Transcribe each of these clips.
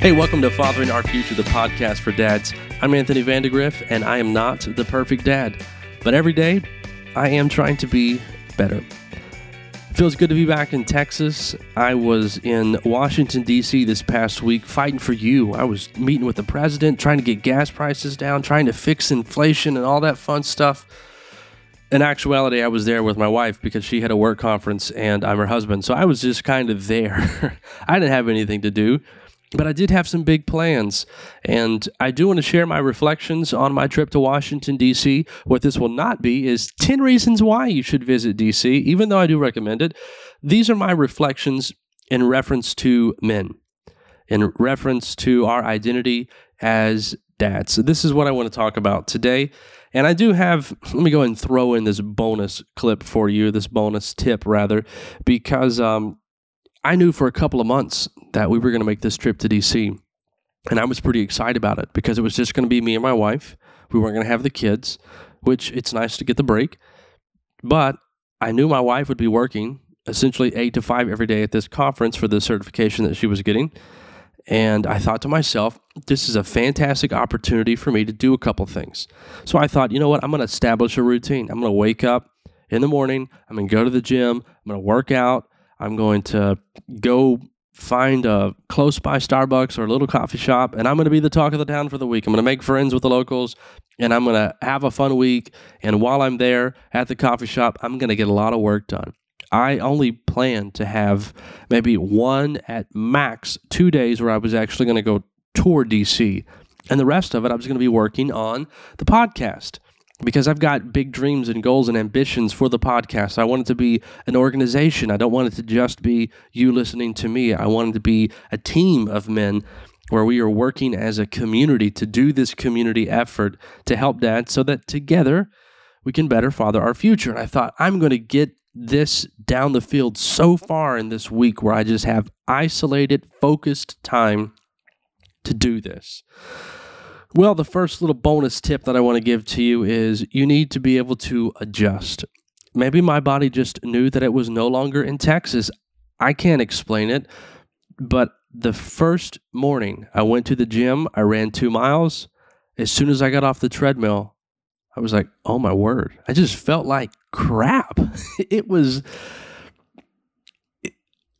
Hey, welcome to Fathering Our Future, the podcast for dads. I'm Anthony Vandegrift, and I am not the perfect dad, but every day I am trying to be better. It feels good to be back in Texas. I was in Washington, D.C. this past week fighting for you. I was meeting with the president, trying to get gas prices down, trying to fix inflation and all that fun stuff. In actuality, I was there with my wife because she had a work conference and I'm her husband. So I was just kind of there. I didn't have anything to do. But I did have some big plans, and I do want to share my reflections on my trip to Washington, D.C. What this will not be is 10 reasons why you should visit D.C., even though I do recommend it. These are my reflections in reference to men, in reference to our identity as dads. So, this is what I want to talk about today. And I do have, let me go and throw in this bonus clip for you, this bonus tip rather, because um, I knew for a couple of months that we were going to make this trip to DC. And I was pretty excited about it because it was just going to be me and my wife. We weren't going to have the kids, which it's nice to get the break. But I knew my wife would be working essentially eight to five every day at this conference for the certification that she was getting. And I thought to myself, this is a fantastic opportunity for me to do a couple things. So I thought, you know what? I'm going to establish a routine. I'm going to wake up in the morning. I'm going to go to the gym. I'm going to work out. I'm going to go find a close by Starbucks or a little coffee shop, and I'm going to be the talk of the town for the week. I'm going to make friends with the locals, and I'm going to have a fun week. And while I'm there at the coffee shop, I'm going to get a lot of work done. I only plan to have maybe one at max two days where I was actually going to go tour DC. And the rest of it, I was going to be working on the podcast because I've got big dreams and goals and ambitions for the podcast. I want it to be an organization. I don't want it to just be you listening to me. I want it to be a team of men where we are working as a community to do this community effort to help dads so that together we can better father our future. And I thought, I'm going to get this down the field so far in this week where I just have isolated, focused time to do this. Well, the first little bonus tip that I want to give to you is you need to be able to adjust. Maybe my body just knew that it was no longer in Texas. I can't explain it, but the first morning I went to the gym, I ran two miles. As soon as I got off the treadmill, I was like, oh my word. I just felt like crap. it was.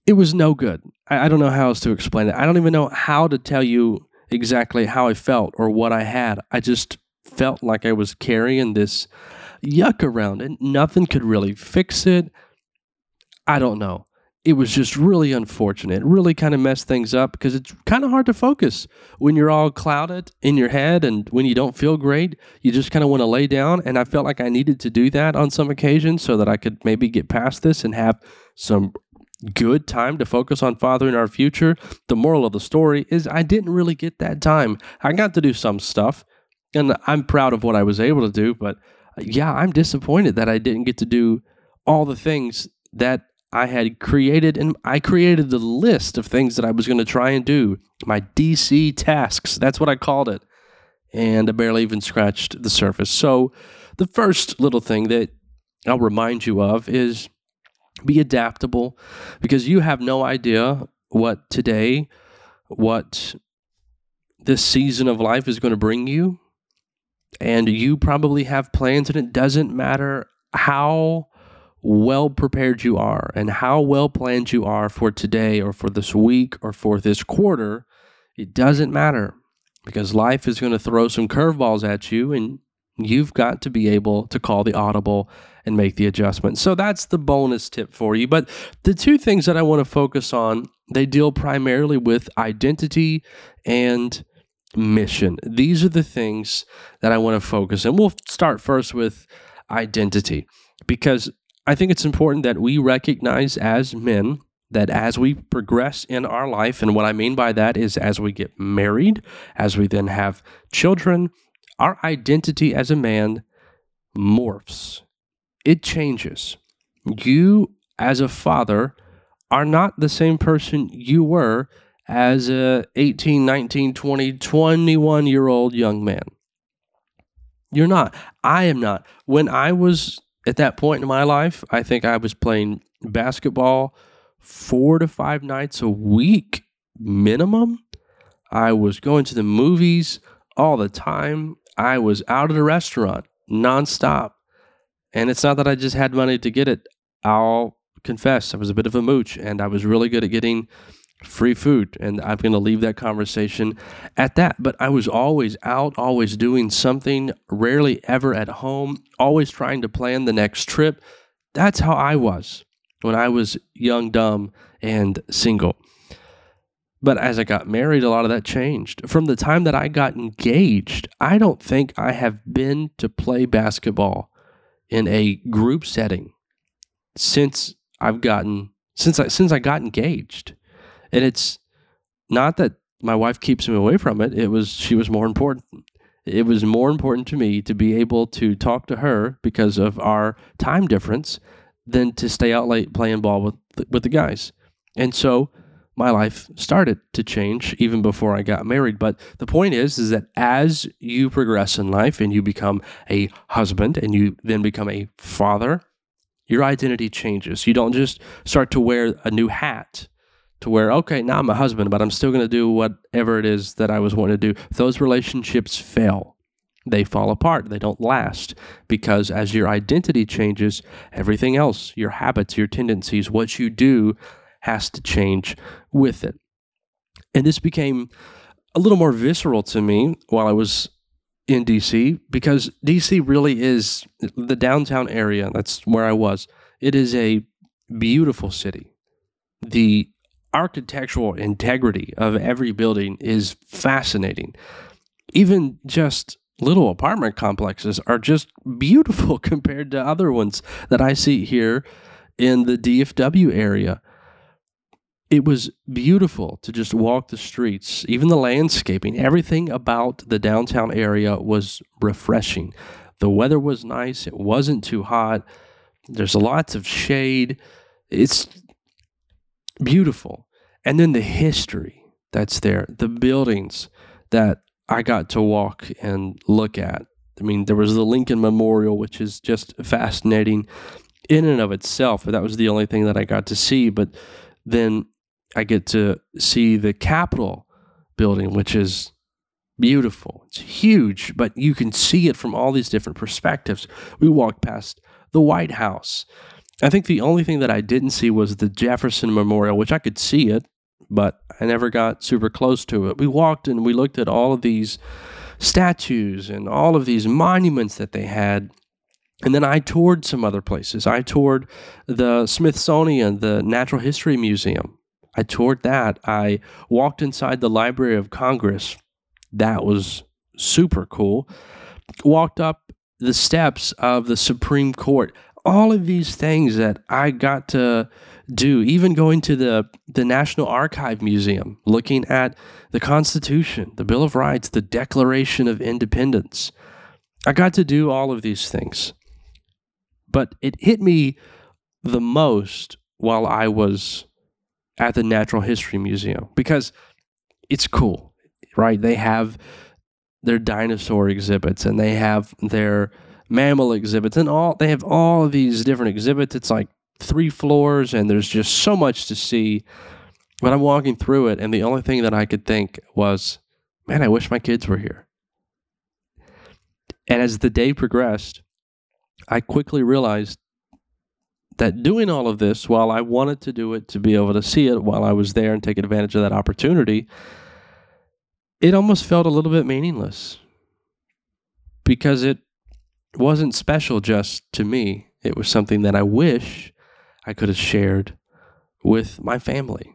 It, was no good. I, I don't know how else to explain it. I don't even know how to tell you exactly how I felt or what I had. I just felt like I was carrying this yuck around and nothing could really fix it. I don't know. It was just really unfortunate. It really kind of messed things up because it's kind of hard to focus when you're all clouded in your head and when you don't feel great. You just kind of want to lay down. And I felt like I needed to do that on some occasions so that I could maybe get past this and have some good time to focus on fathering our future. The moral of the story is I didn't really get that time. I got to do some stuff, and I'm proud of what I was able to do, but uh, yeah, I'm disappointed that I didn't get to do all the things that I had created, and I created the list of things that I was going to try and do. My DC tasks, that's what I called it. And I barely even scratched the surface. So, the first little thing that I'll remind you of is be adaptable because you have no idea what today, what this season of life is going to bring you. And you probably have plans, and it doesn't matter how well prepared you are and how well planned you are for today or for this week or for this quarter. It doesn't matter because life is going to throw some curveballs at you, and you've got to be able to call the audible and make the adjustment. So that's the bonus tip for you. But the two things that I want to focus on, they deal primarily with identity and mission. These are the things that I want to focus and we'll start first with identity because I think it's important that we recognize as men that as we progress in our life, and what I mean by that is as we get married, as we then have children, our identity as a man morphs, it changes. You, as a father, are not the same person you were as a 18, 19, 20, 21 year old young man. You're not. I am not. When I was at that point in my life, I think I was playing basketball four to five nights a week minimum. I was going to the movies all the time. I was out at a restaurant nonstop. And it's not that I just had money to get it. I'll confess, I was a bit of a mooch and I was really good at getting free food. And I'm going to leave that conversation at that. But I was always out, always doing something, rarely ever at home, always trying to plan the next trip. That's how I was when I was young, dumb, and single. But as I got married, a lot of that changed. From the time that I got engaged, I don't think I have been to play basketball in a group setting since I've gotten since I since I got engaged. And it's not that my wife keeps me away from it. It was she was more important. It was more important to me to be able to talk to her because of our time difference than to stay out late playing ball with with the guys. And so my life started to change even before I got married. But the point is, is that as you progress in life and you become a husband and you then become a father, your identity changes. You don't just start to wear a new hat to where, okay, now I'm a husband, but I'm still going to do whatever it is that I was wanting to do. Those relationships fail. They fall apart. They don't last because as your identity changes, everything else, your habits, your tendencies, what you do has to change with it. And this became a little more visceral to me while I was in DC because DC really is the downtown area. That's where I was. It is a beautiful city. The architectural integrity of every building is fascinating. Even just little apartment complexes are just beautiful compared to other ones that I see here in the DFW area it was beautiful to just walk the streets, even the landscaping, everything about the downtown area was refreshing. The weather was nice, it wasn't too hot. There's lots of shade. It's beautiful. And then the history that's there, the buildings that I got to walk and look at. I mean, there was the Lincoln Memorial, which is just fascinating in and of itself, but that was the only thing that I got to see. But then I get to see the Capitol building, which is beautiful. It's huge, but you can see it from all these different perspectives. We walked past the White House. I think the only thing that I didn't see was the Jefferson Memorial, which I could see it, but I never got super close to it. We walked and we looked at all of these statues and all of these monuments that they had. And then I toured some other places. I toured the Smithsonian, the Natural History Museum. I toured that. I walked inside the Library of Congress. That was super cool. Walked up the steps of the Supreme Court. All of these things that I got to do, even going to the, the National Archive Museum, looking at the Constitution, the Bill of Rights, the Declaration of Independence. I got to do all of these things. But it hit me the most while I was at the Natural History Museum because it's cool, right? They have their dinosaur exhibits and they have their mammal exhibits and all they have all of these different exhibits. It's like three floors and there's just so much to see. But I'm walking through it and the only thing that I could think was, man, I wish my kids were here. And as the day progressed, I quickly realized that doing all of this while I wanted to do it to be able to see it while I was there and take advantage of that opportunity, it almost felt a little bit meaningless because it wasn't special just to me. It was something that I wish I could have shared with my family.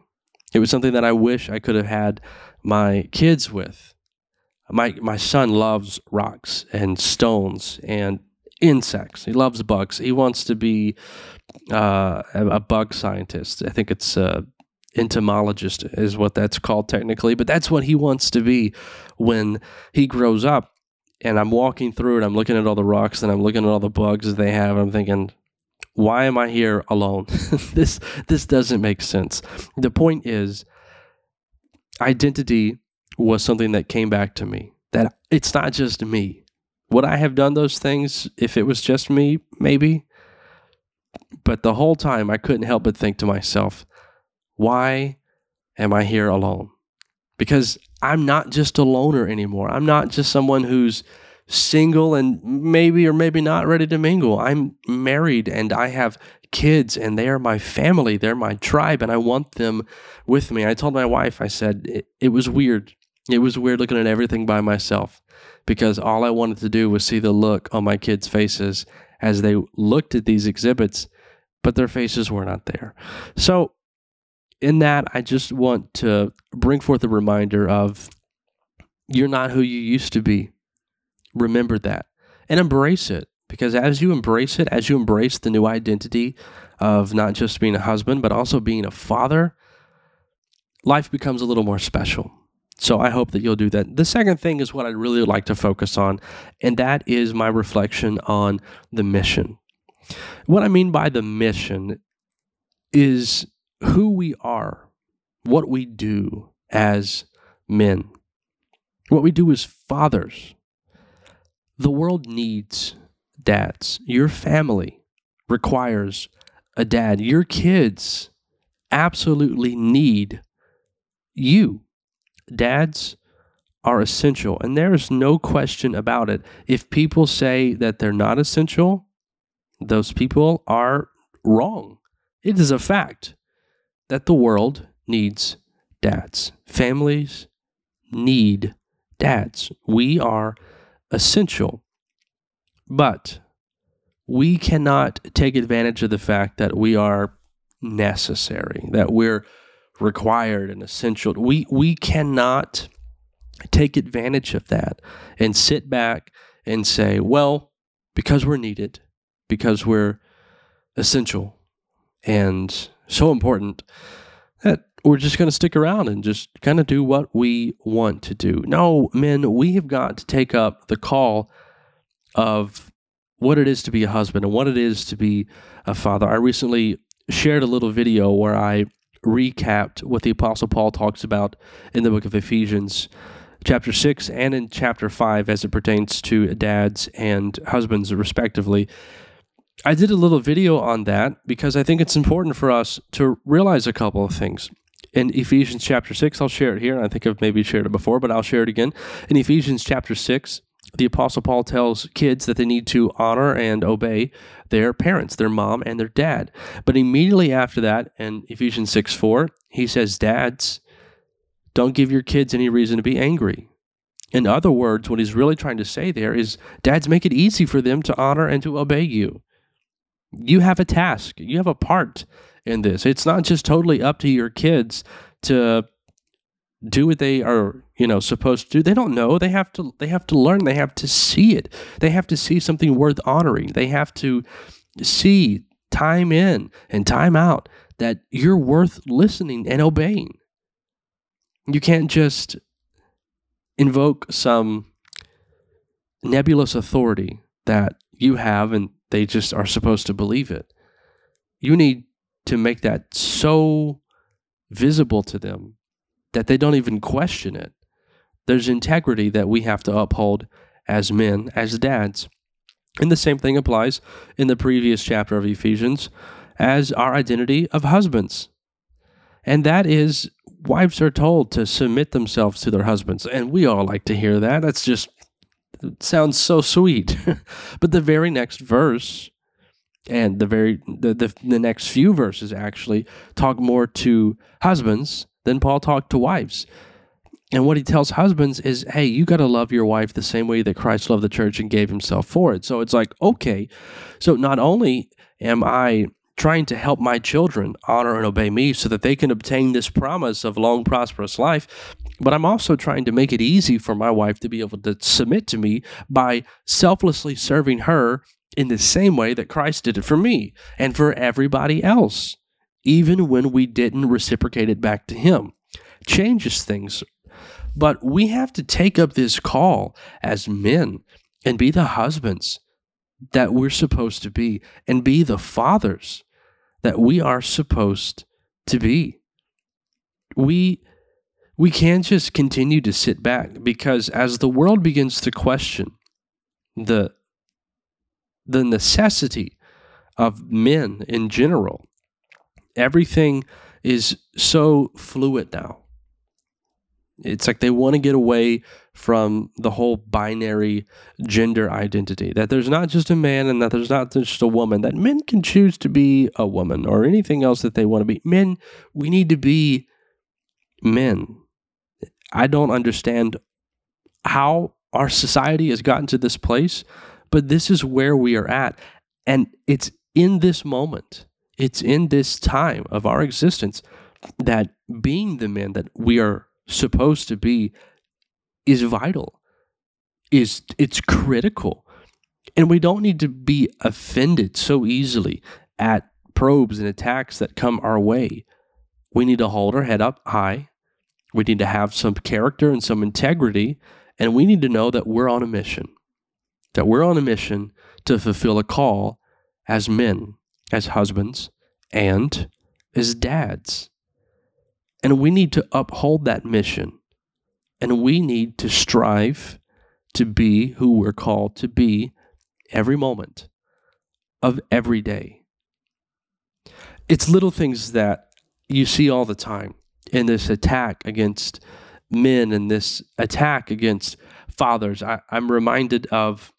It was something that I wish I could have had my kids with. My my son loves rocks and stones and insects. He loves bugs. He wants to be uh, a, bug scientist. I think it's uh, entomologist is what that's called technically, but that's what he wants to be when he grows up. And I'm walking through it. I'm looking at all the rocks and I'm looking at all the bugs that they have. I'm thinking, why am I here alone? this this doesn't make sense. The point is, identity was something that came back to me. That it's not just me. Would I have done those things if it was just me? Maybe. But the whole time, I couldn't help but think to myself, why am I here alone? Because I'm not just a loner anymore. I'm not just someone who's single and maybe or maybe not ready to mingle. I'm married and I have kids and they are my family. They're my tribe and I want them with me. I told my wife, I said, it, it was weird. It was weird looking at everything by myself because all I wanted to do was see the look on my kids' faces as they looked at these exhibits, but their faces were not there. So, in that, I just want to bring forth a reminder of you're not who you used to be. Remember that and embrace it because as you embrace it, as you embrace the new identity of not just being a husband, but also being a father, life becomes a little more special. So I hope that you'll do that. The second thing is what I'd really like to focus on, and that is my reflection on the mission. What I mean by the mission is who we are, what we do as men, what we do as fathers. The world needs dads. Your family requires a dad. Your kids absolutely need you dads are essential, and there is no question about it. If people say that they're not essential, those people are wrong. It is a fact that the world needs dads. Families need dads. We are essential. But we cannot take advantage of the fact that we are necessary, that we're required and essential. We we cannot take advantage of that and sit back and say, well, because we're needed, because we're essential and so important that we're just going to stick around and just kind of do what we want to do. No, men, we have got to take up the call of what it is to be a husband and what it is to be a father. I recently shared a little video where I recapped what the Apostle Paul talks about in the book of Ephesians, chapter 6, and in chapter 5 as it pertains to dads and husbands, respectively. I did a little video on that because I think it's important for us to realize a couple of things. In Ephesians chapter 6, I'll share it here. I think I've maybe shared it before, but I'll share it again. In Ephesians chapter 6, the Apostle Paul tells kids that they need to honor and obey their parents, their mom and their dad. But immediately after that, in Ephesians 6 4, he says, Dads, don't give your kids any reason to be angry. In other words, what he's really trying to say there is, Dads, make it easy for them to honor and to obey you. You have a task, you have a part in this. It's not just totally up to your kids to do what they are you know supposed to do. They don't know. They have to they have to learn. They have to see it. They have to see something worth honoring. They have to see time in and time out that you're worth listening and obeying. You can't just invoke some nebulous authority that you have and they just are supposed to believe it. You need to make that so visible to them that they don't even question it. There's integrity that we have to uphold as men, as dads. And the same thing applies in the previous chapter of Ephesians as our identity of husbands. And that is, wives are told to submit themselves to their husbands. And we all like to hear that. That's just, sounds so sweet. but the very next verse, and the very the, the, the next few verses actually talk more to husbands then Paul talked to wives. And what he tells husbands is, hey, you got to love your wife the same way that Christ loved the church and gave himself for it. So it's like, okay, so not only am I trying to help my children honor and obey me so that they can obtain this promise of long, prosperous life, but I'm also trying to make it easy for my wife to be able to submit to me by selflessly serving her in the same way that Christ did it for me and for everybody else even when we didn't reciprocate it back to Him. Changes things. But we have to take up this call as men and be the husbands that we're supposed to be and be the fathers that we are supposed to be. We we can't just continue to sit back because as the world begins to question the the necessity of men in general everything is so fluid now. It's like they want to get away from the whole binary gender identity that there's not just a man and that there's not just a woman, that men can choose to be a woman or anything else that they want to be. Men, we need to be men. I don't understand how our society has gotten to this place, but this is where we are at. And it's in this moment, it's in this time of our existence that being the men that we are supposed to be is vital is it's critical. And we don't need to be offended so easily at probes and attacks that come our way. We need to hold our head up high. We need to have some character and some integrity and we need to know that we're on a mission that we're on a mission to fulfill a call as men as husbands and as dads and we need to uphold that mission. And we need to strive to be who we're called to be every moment of every day. It's little things that you see all the time in this attack against men and this attack against fathers. I, am reminded of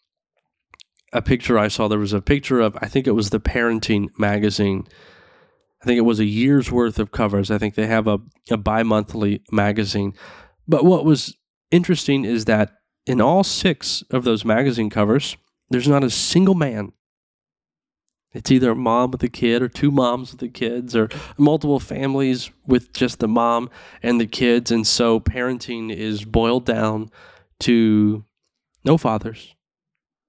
a picture I saw. There was a picture of, I think it was the Parenting magazine I think it was a year's worth of covers. I think they have a, a bi monthly magazine. But what was interesting is that in all six of those magazine covers, there's not a single man. It's either a mom with a kid or two moms with the kids or multiple families with just the mom and the kids. And so parenting is boiled down to no fathers,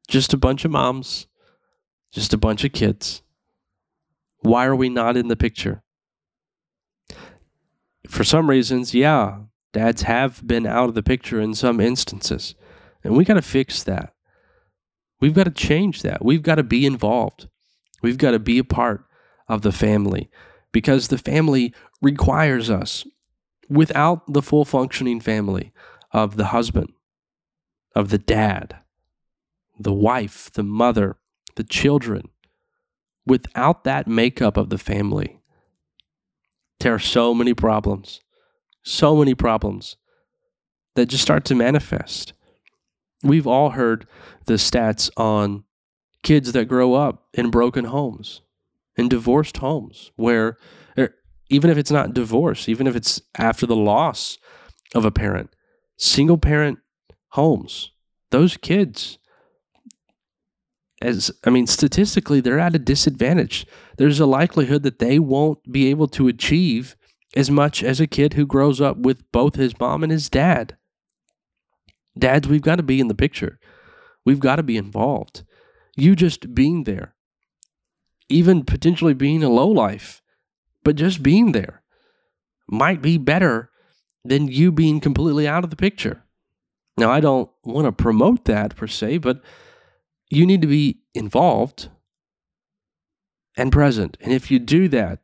just a bunch of moms, just a bunch of kids. Why are we not in the picture? For some reasons, yeah, dads have been out of the picture in some instances. And we got to fix that. We've got to change that. We've got to be involved. We've got to be a part of the family because the family requires us. Without the full functioning family of the husband, of the dad, the wife, the mother, the children, without that makeup of the family, there are so many problems, so many problems that just start to manifest. We've all heard the stats on kids that grow up in broken homes, in divorced homes, where er, even if it's not divorce, even if it's after the loss of a parent, single parent homes, those kids as I mean, statistically, they're at a disadvantage. There's a likelihood that they won't be able to achieve as much as a kid who grows up with both his mom and his dad. Dads, we've got to be in the picture. We've got to be involved. You just being there, even potentially being a low life, but just being there might be better than you being completely out of the picture. Now, I don't want to promote that per se, but you need to be involved and present. And if you do that,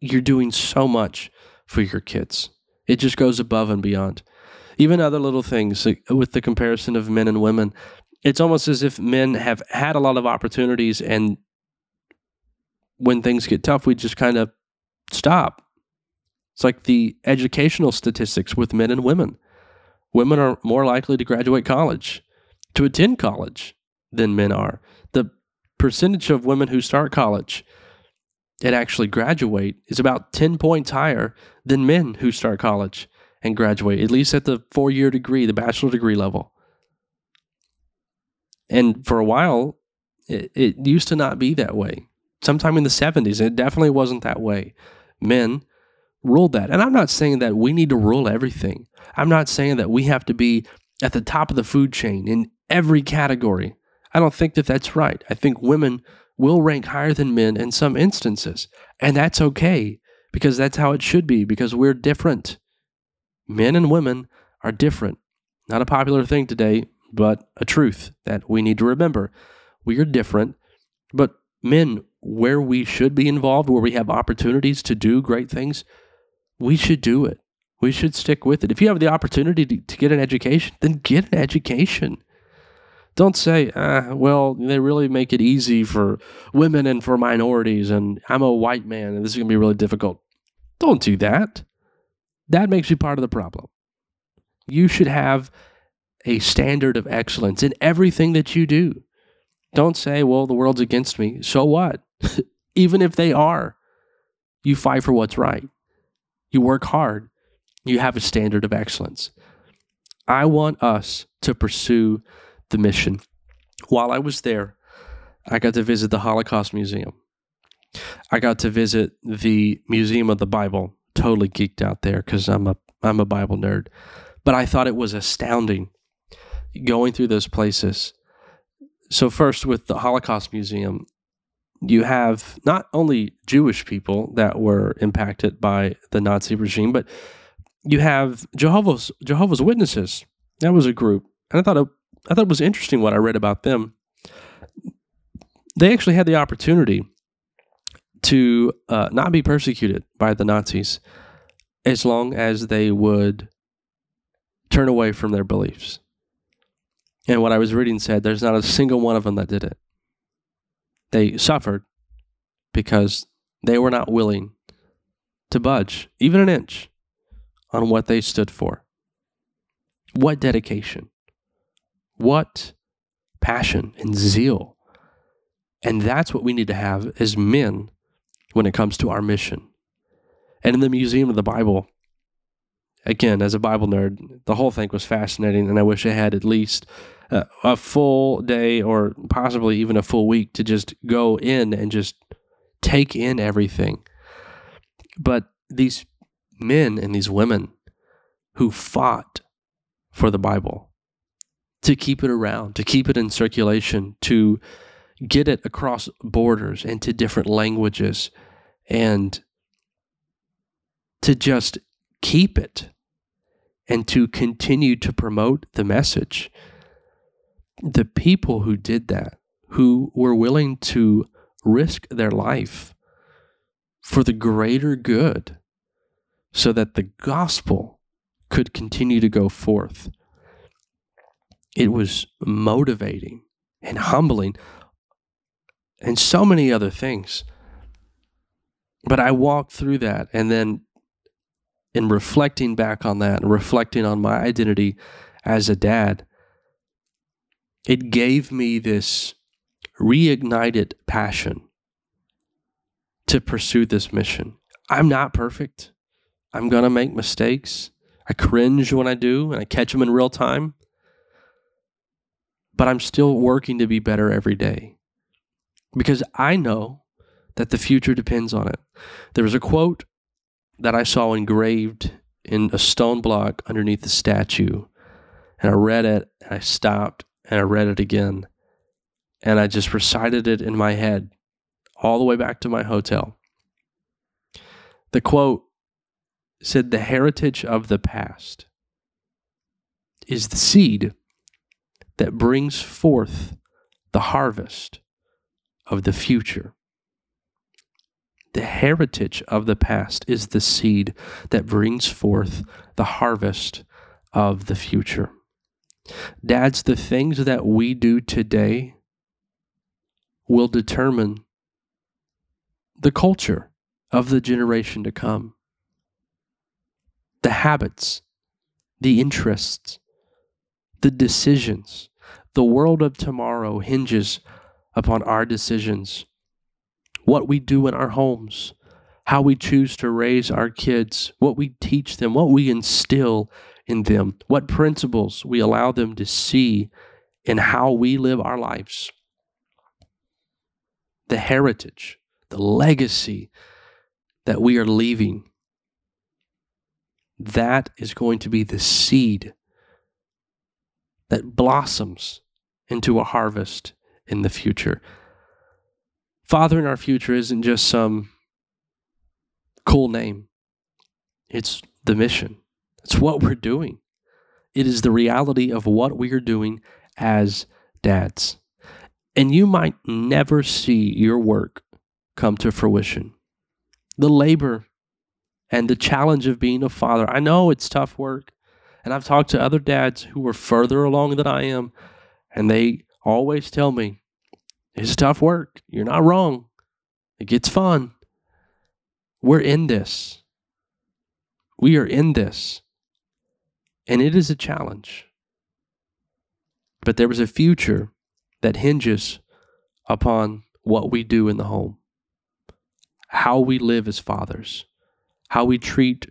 you're doing so much for your kids. It just goes above and beyond. Even other little things with the comparison of men and women, it's almost as if men have had a lot of opportunities and when things get tough, we just kind of stop. It's like the educational statistics with men and women. Women are more likely to graduate college, to attend college, than men are. The percentage of women who start college and actually graduate is about 10 points higher than men who start college and graduate, at least at the four year degree, the bachelor degree level. And for a while, it, it used to not be that way. Sometime in the 70s, it definitely wasn't that way. Men ruled that. And I'm not saying that we need to rule everything. I'm not saying that we have to be at the top of the food chain in every category. I don't think that that's right. I think women will rank higher than men in some instances, and that's okay because that's how it should be because we're different. Men and women are different. Not a popular thing today, but a truth that we need to remember. We are different, but men, where we should be involved, where we have opportunities to do great things, we should do it. We should stick with it. If you have the opportunity to, to get an education, then get an education. Don't say, uh, well, they really make it easy for women and for minorities, and I'm a white man, and this is going to be really difficult. Don't do that. That makes you part of the problem. You should have a standard of excellence in everything that you do. Don't say, well, the world's against me. So what? Even if they are, you fight for what's right. You work hard. You have a standard of excellence. I want us to pursue the mission. While I was there, I got to visit the Holocaust Museum. I got to visit the Museum of the Bible. Totally geeked out there because I'm a I'm a Bible nerd. But I thought it was astounding going through those places. So first with the Holocaust Museum, you have not only Jewish people that were impacted by the Nazi regime, but you have Jehovah's Jehovah's Witnesses. That was a group, and I thought I thought it was interesting what I read about them. They actually had the opportunity to uh, not be persecuted by the Nazis as long as they would turn away from their beliefs. And what I was reading said there's not a single one of them that did it. They suffered because they were not willing to budge even an inch on what they stood for. What dedication, what passion and zeal. And that's what we need to have as men when it comes to our mission. And in the Museum of the Bible, again, as a Bible nerd, the whole thing was fascinating, and I wish I had at least uh, a full day or possibly even a full week to just go in and just take in everything. But these men and these women who fought for the Bible to keep it around, to keep it in circulation, to get it across borders into different languages, and to just keep it and to continue to promote the message. The people who did that, who were willing to risk their life for the greater good so that the gospel could continue to go forth. It was motivating and humbling and so many other things. But I walked through that and then in reflecting back on that and reflecting on my identity as a dad, it gave me this reignited passion to pursue this mission. I'm not perfect. I'm going to make mistakes. I cringe when I do and I catch them in real time. But I'm still working to be better every day because I know that the future depends on it. There was a quote that I saw engraved in a stone block underneath the statue, and I read it and I stopped and I read it again and I just recited it in my head all the way back to my hotel. The quote said, The heritage of the past is the seed that brings forth the harvest of the future. The heritage of the past is the seed that brings forth the harvest of the future. Dads, the things that we do today will determine the culture of the generation to come. The habits, the interests, the decisions. The world of tomorrow hinges upon our decisions, what we do in our homes, how we choose to raise our kids, what we teach them, what we instill in them, what principles we allow them to see in how we live our lives. The heritage, the legacy that we are leaving, that is going to be the seed that blossoms into a harvest in the future. Fathering our future isn't just some cool name, it's the mission. It's what we're doing. It is the reality of what we are doing as dads. And you might never see your work come to fruition. The labor and the challenge of being a father. I know it's tough work. And I've talked to other dads who are further along than I am, and they always tell me, it's tough work. You're not wrong. It gets fun. We're in this. We are in this. And it is a challenge. But there is a future that hinges upon what we do in the home, how we live as fathers, how we treat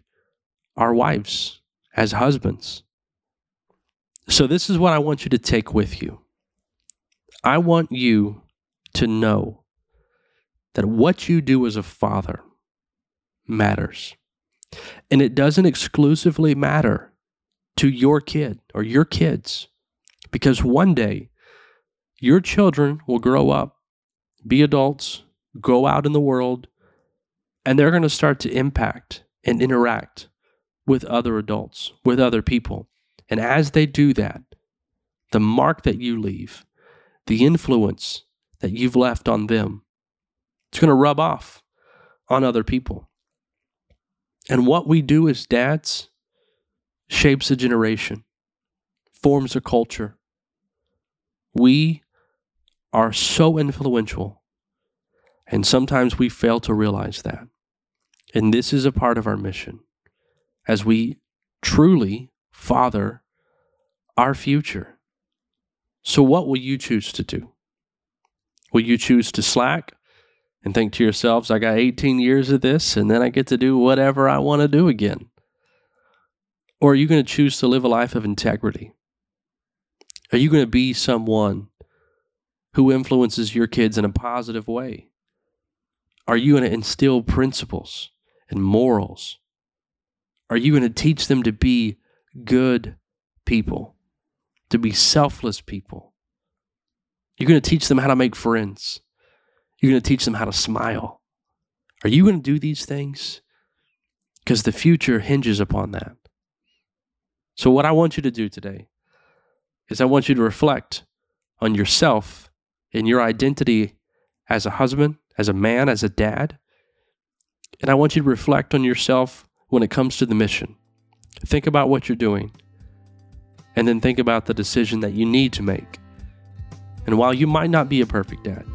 our wives as husbands. So, this is what I want you to take with you. I want you to know that what you do as a father matters. And it doesn't exclusively matter to your kid or your kids, because one day your children will grow up, be adults, go out in the world, and they're going to start to impact and interact with other adults, with other people. And as they do that, the mark that you leave, the influence that you've left on them, it's going to rub off on other people. And what we do as dads shapes a generation, forms a culture. We are so influential, and sometimes we fail to realize that. And this is a part of our mission as we truly father our future. So, what will you choose to do? Will you choose to slack and think to yourselves, I got 18 years of this and then I get to do whatever I want to do again? Or are you going to choose to live a life of integrity? Are you going to be someone who influences your kids in a positive way? Are you going to instill principles and morals? Are you going to teach them to be good people, to be selfless people? You're going to teach them how to make friends. You're going to teach them how to smile. Are you going to do these things? Because the future hinges upon that. So, what I want you to do today is I want you to reflect on yourself and your identity as a husband, as a man, as a dad. And I want you to reflect on yourself when it comes to the mission. Think about what you're doing, and then think about the decision that you need to make. And while you might not be a perfect dad,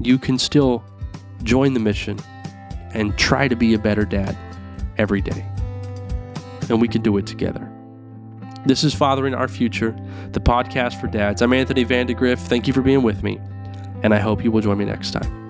you can still join the mission and try to be a better dad every day. And we can do it together. This is Fathering Our Future, the podcast for dads. I'm Anthony Vandegrift. Thank you for being with me, and I hope you will join me next time.